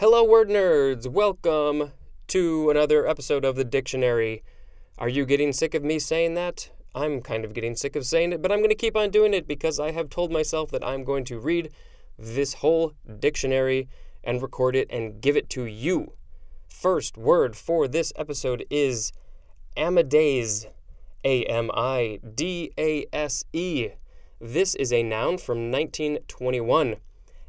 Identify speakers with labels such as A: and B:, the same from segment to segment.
A: Hello, word nerds! Welcome to another episode of the dictionary. Are you getting sick of me saying that? I'm kind of getting sick of saying it, but I'm going to keep on doing it because I have told myself that I'm going to read this whole dictionary and record it and give it to you. First word for this episode is amidase. A M I D A S E. This is a noun from 1921.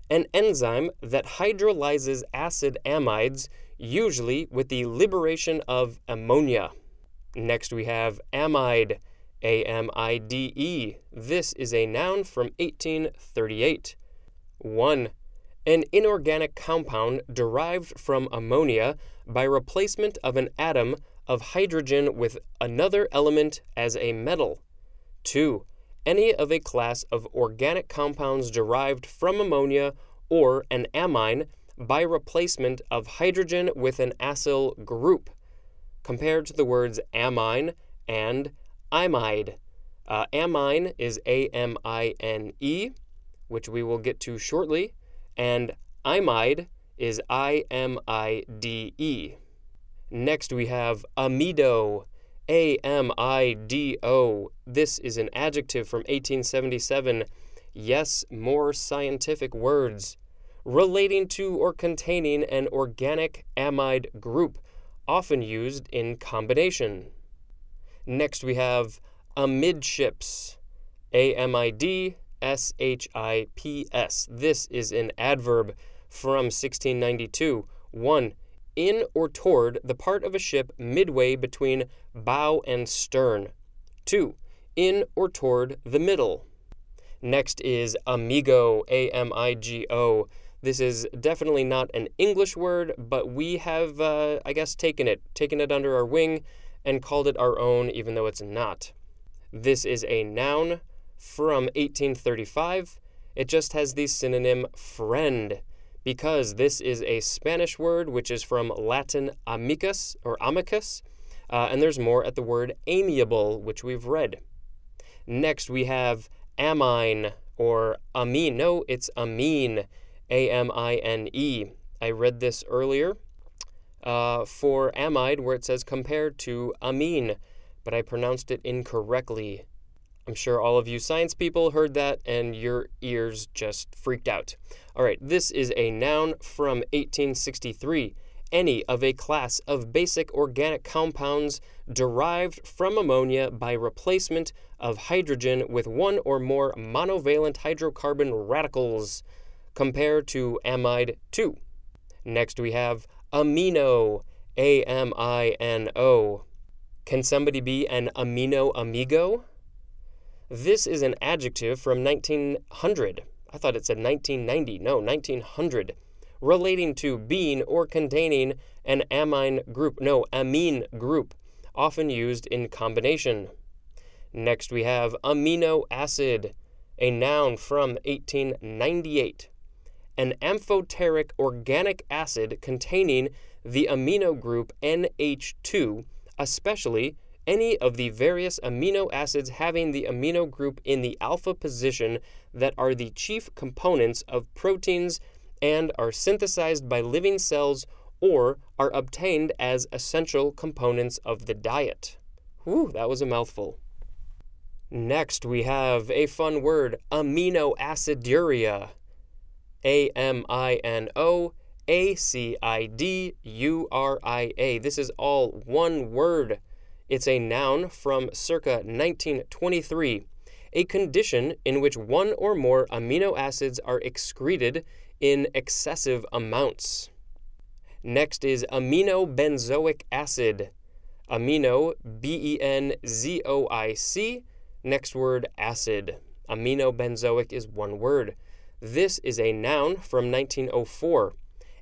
A: An enzyme that hydrolyzes acid amides, usually with the liberation of ammonia. Next, we have amide. A M I D E. This is a noun from 1838. 1. An inorganic compound derived from ammonia by replacement of an atom of hydrogen with another element as a metal. 2. Any of a class of organic compounds derived from ammonia or an amine by replacement of hydrogen with an acyl group, compared to the words amine and imide. Uh, amine is A M I N E, which we will get to shortly, and imide is I M I D E. Next, we have amido. A M I D O. This is an adjective from 1877. Yes, more scientific words. Relating to or containing an organic amide group, often used in combination. Next, we have amidships. A M I D S H I P S. This is an adverb from 1692. 1 in or toward the part of a ship midway between bow and stern. 2. In or toward the middle. Next is amigo, A M I G O. This is definitely not an English word, but we have, uh, I guess, taken it, taken it under our wing, and called it our own, even though it's not. This is a noun from 1835. It just has the synonym friend because this is a Spanish word which is from Latin amicus or amicus, uh, and there's more at the word amiable, which we've read. Next, we have amine or amine. No, it's amine, A M I N E. I read this earlier uh, for amide, where it says compared to amine, but I pronounced it incorrectly. I'm sure all of you science people heard that and your ears just freaked out. All right, this is a noun from 1863. Any of a class of basic organic compounds derived from ammonia by replacement of hydrogen with one or more monovalent hydrocarbon radicals, compared to amide 2. Next, we have amino, A M I N O. Can somebody be an amino amigo? This is an adjective from 1900. I thought it said 1990. No, 1900. Relating to being or containing an amine group. No, amine group, often used in combination. Next, we have amino acid, a noun from 1898. An amphoteric organic acid containing the amino group NH2, especially any of the various amino acids having the amino group in the alpha position that are the chief components of proteins and are synthesized by living cells or are obtained as essential components of the diet. Whew, that was a mouthful. Next, we have a fun word amino aciduria. A M I N O A C I D U R I A. This is all one word. It's a noun from circa 1923, a condition in which one or more amino acids are excreted in excessive amounts. Next is aminobenzoic acid. Amino, B E N Z O I C. Next word, acid. Aminobenzoic is one word. This is a noun from 1904.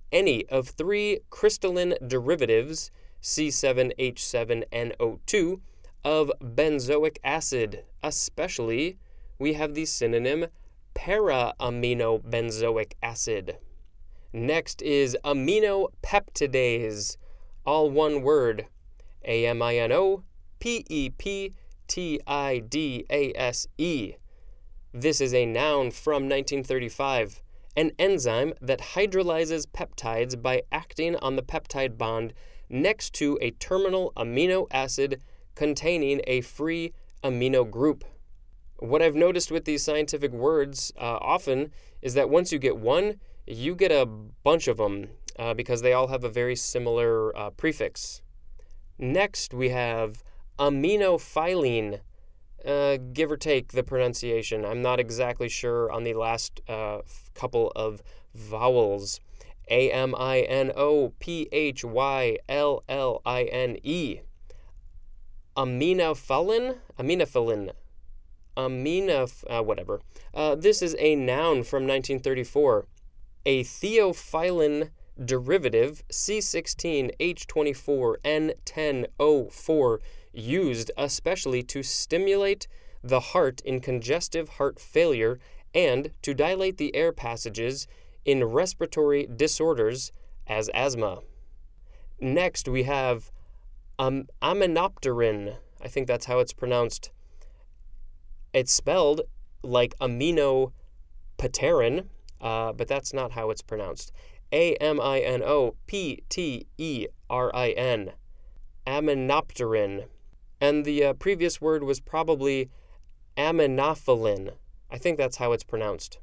A: Any of three crystalline derivatives C7H7NO2 of benzoic acid. Especially, we have the synonym para-aminobenzoic acid. Next is aminopeptidase, all one word. A M I N O P E P T I D A S E. This is a noun from 1935 an enzyme that hydrolyzes peptides by acting on the peptide bond next to a terminal amino acid containing a free amino group. What I've noticed with these scientific words uh, often is that once you get one, you get a bunch of them uh, because they all have a very similar uh, prefix. Next, we have aminophylline. Uh, give or take the pronunciation. I'm not exactly sure on the last uh, couple of vowels. A M I N O P H Y L L I N E. Aminophylline? Aminophylline. Aminoph. Uh, whatever. Uh, this is a noun from 1934. A theophylline derivative C16H24N10O4 used especially to stimulate the heart in congestive heart failure and to dilate the air passages in respiratory disorders as asthma. Next, we have um, aminopterin. I think that's how it's pronounced. It's spelled like aminopterin, uh, but that's not how it's pronounced. A M I N O P T E R I N. Aminopterin. And the uh, previous word was probably aminophylline. I think that's how it's pronounced.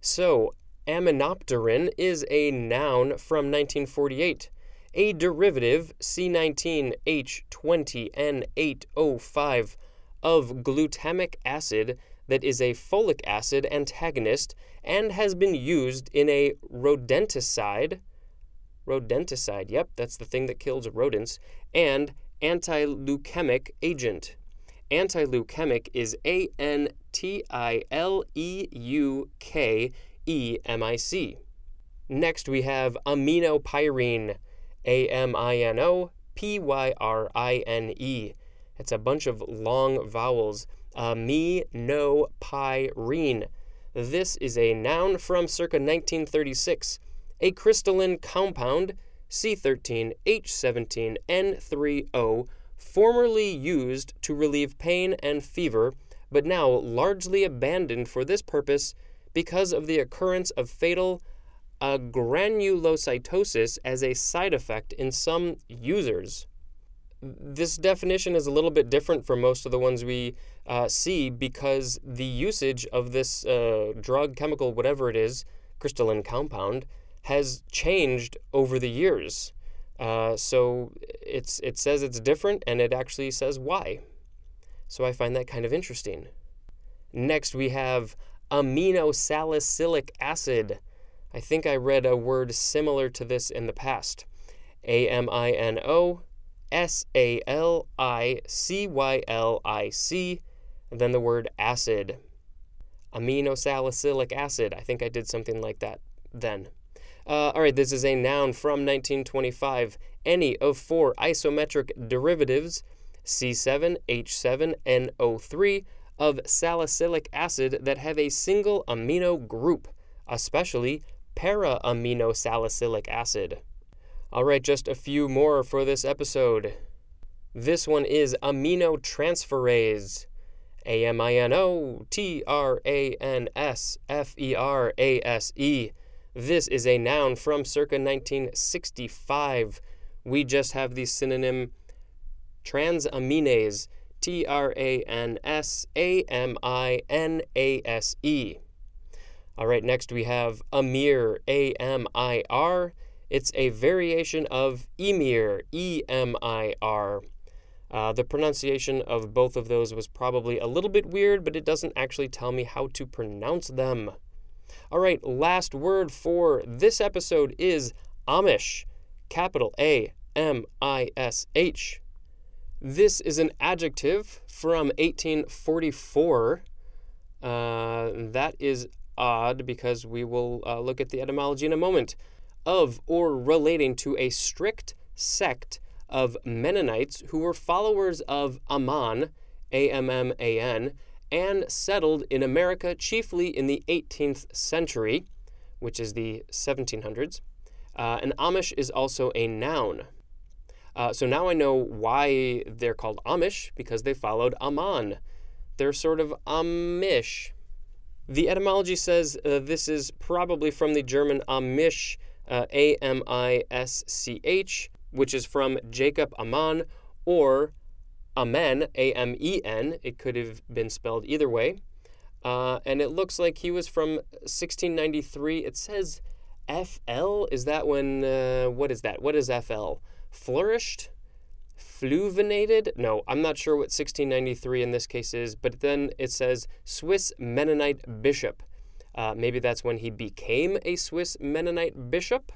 A: So, aminopterin is a noun from 1948, a derivative C19H20N8O5 of glutamic acid that is a folic acid antagonist and has been used in a rodenticide. Rodenticide, yep, that's the thing that kills rodents, and anti-leukemic agent. Anti-leukemic is A N T I L E U K E M I C. Next, we have aminopyrine, A M I N O P Y R I N E. It's a bunch of long vowels aminopyrene. This is a noun from circa 1936, a crystalline compound, C13H17N3O, formerly used to relieve pain and fever, but now largely abandoned for this purpose because of the occurrence of fatal agranulocytosis as a side effect in some users this definition is a little bit different from most of the ones we uh, see because the usage of this uh, drug, chemical, whatever it is, crystalline compound, has changed over the years. Uh, so it's it says it's different, and it actually says why. So I find that kind of interesting. Next, we have aminosalicylic acid. I think I read a word similar to this in the past. A M I N O S A L I C Y L I C, then the word acid. Aminosalicylic acid. I think I did something like that then. Uh, all right, this is a noun from 1925. Any of four isometric derivatives, C7H7NO3, of salicylic acid that have a single amino group, especially para aminosalicylic acid. All right, just a few more for this episode. This one is aminotransferase. A M I N O T R A N S F E R A S E. This is a noun from circa 1965. We just have the synonym transaminase. T R A N S A M I N A S E. All right, next we have Amir, A M I R. It's a variation of emir, E M I R. Uh, the pronunciation of both of those was probably a little bit weird, but it doesn't actually tell me how to pronounce them. All right, last word for this episode is Amish, capital A M I S H. This is an adjective from 1844. Uh, that is odd because we will uh, look at the etymology in a moment of or relating to a strict sect of Mennonites who were followers of Amman, A M M A N, and settled in America chiefly in the 18th century, which is the 1700s. Uh, and Amish is also a noun. Uh, so now I know why they're called Amish because they followed Amman. They're sort of Amisch. The etymology says uh, this is probably from the German Amish, uh, A M I S C H, which is from Jacob Aman, or Amen, A M E N. It could have been spelled either way. Uh, and it looks like he was from 1693. It says FL. Is that when, uh, what is that? What is FL? Flourished? Fluvinated? No, I'm not sure what 1693 in this case is, but then it says Swiss Mennonite bishop. Uh, maybe that's when he became a Swiss Mennonite bishop.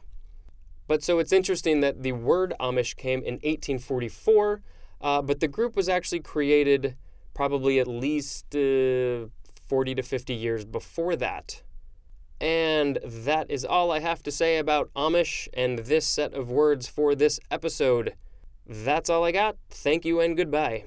A: But so it's interesting that the word Amish came in 1844, uh, but the group was actually created probably at least uh, 40 to 50 years before that. And that is all I have to say about Amish and this set of words for this episode. That's all I got. Thank you and goodbye.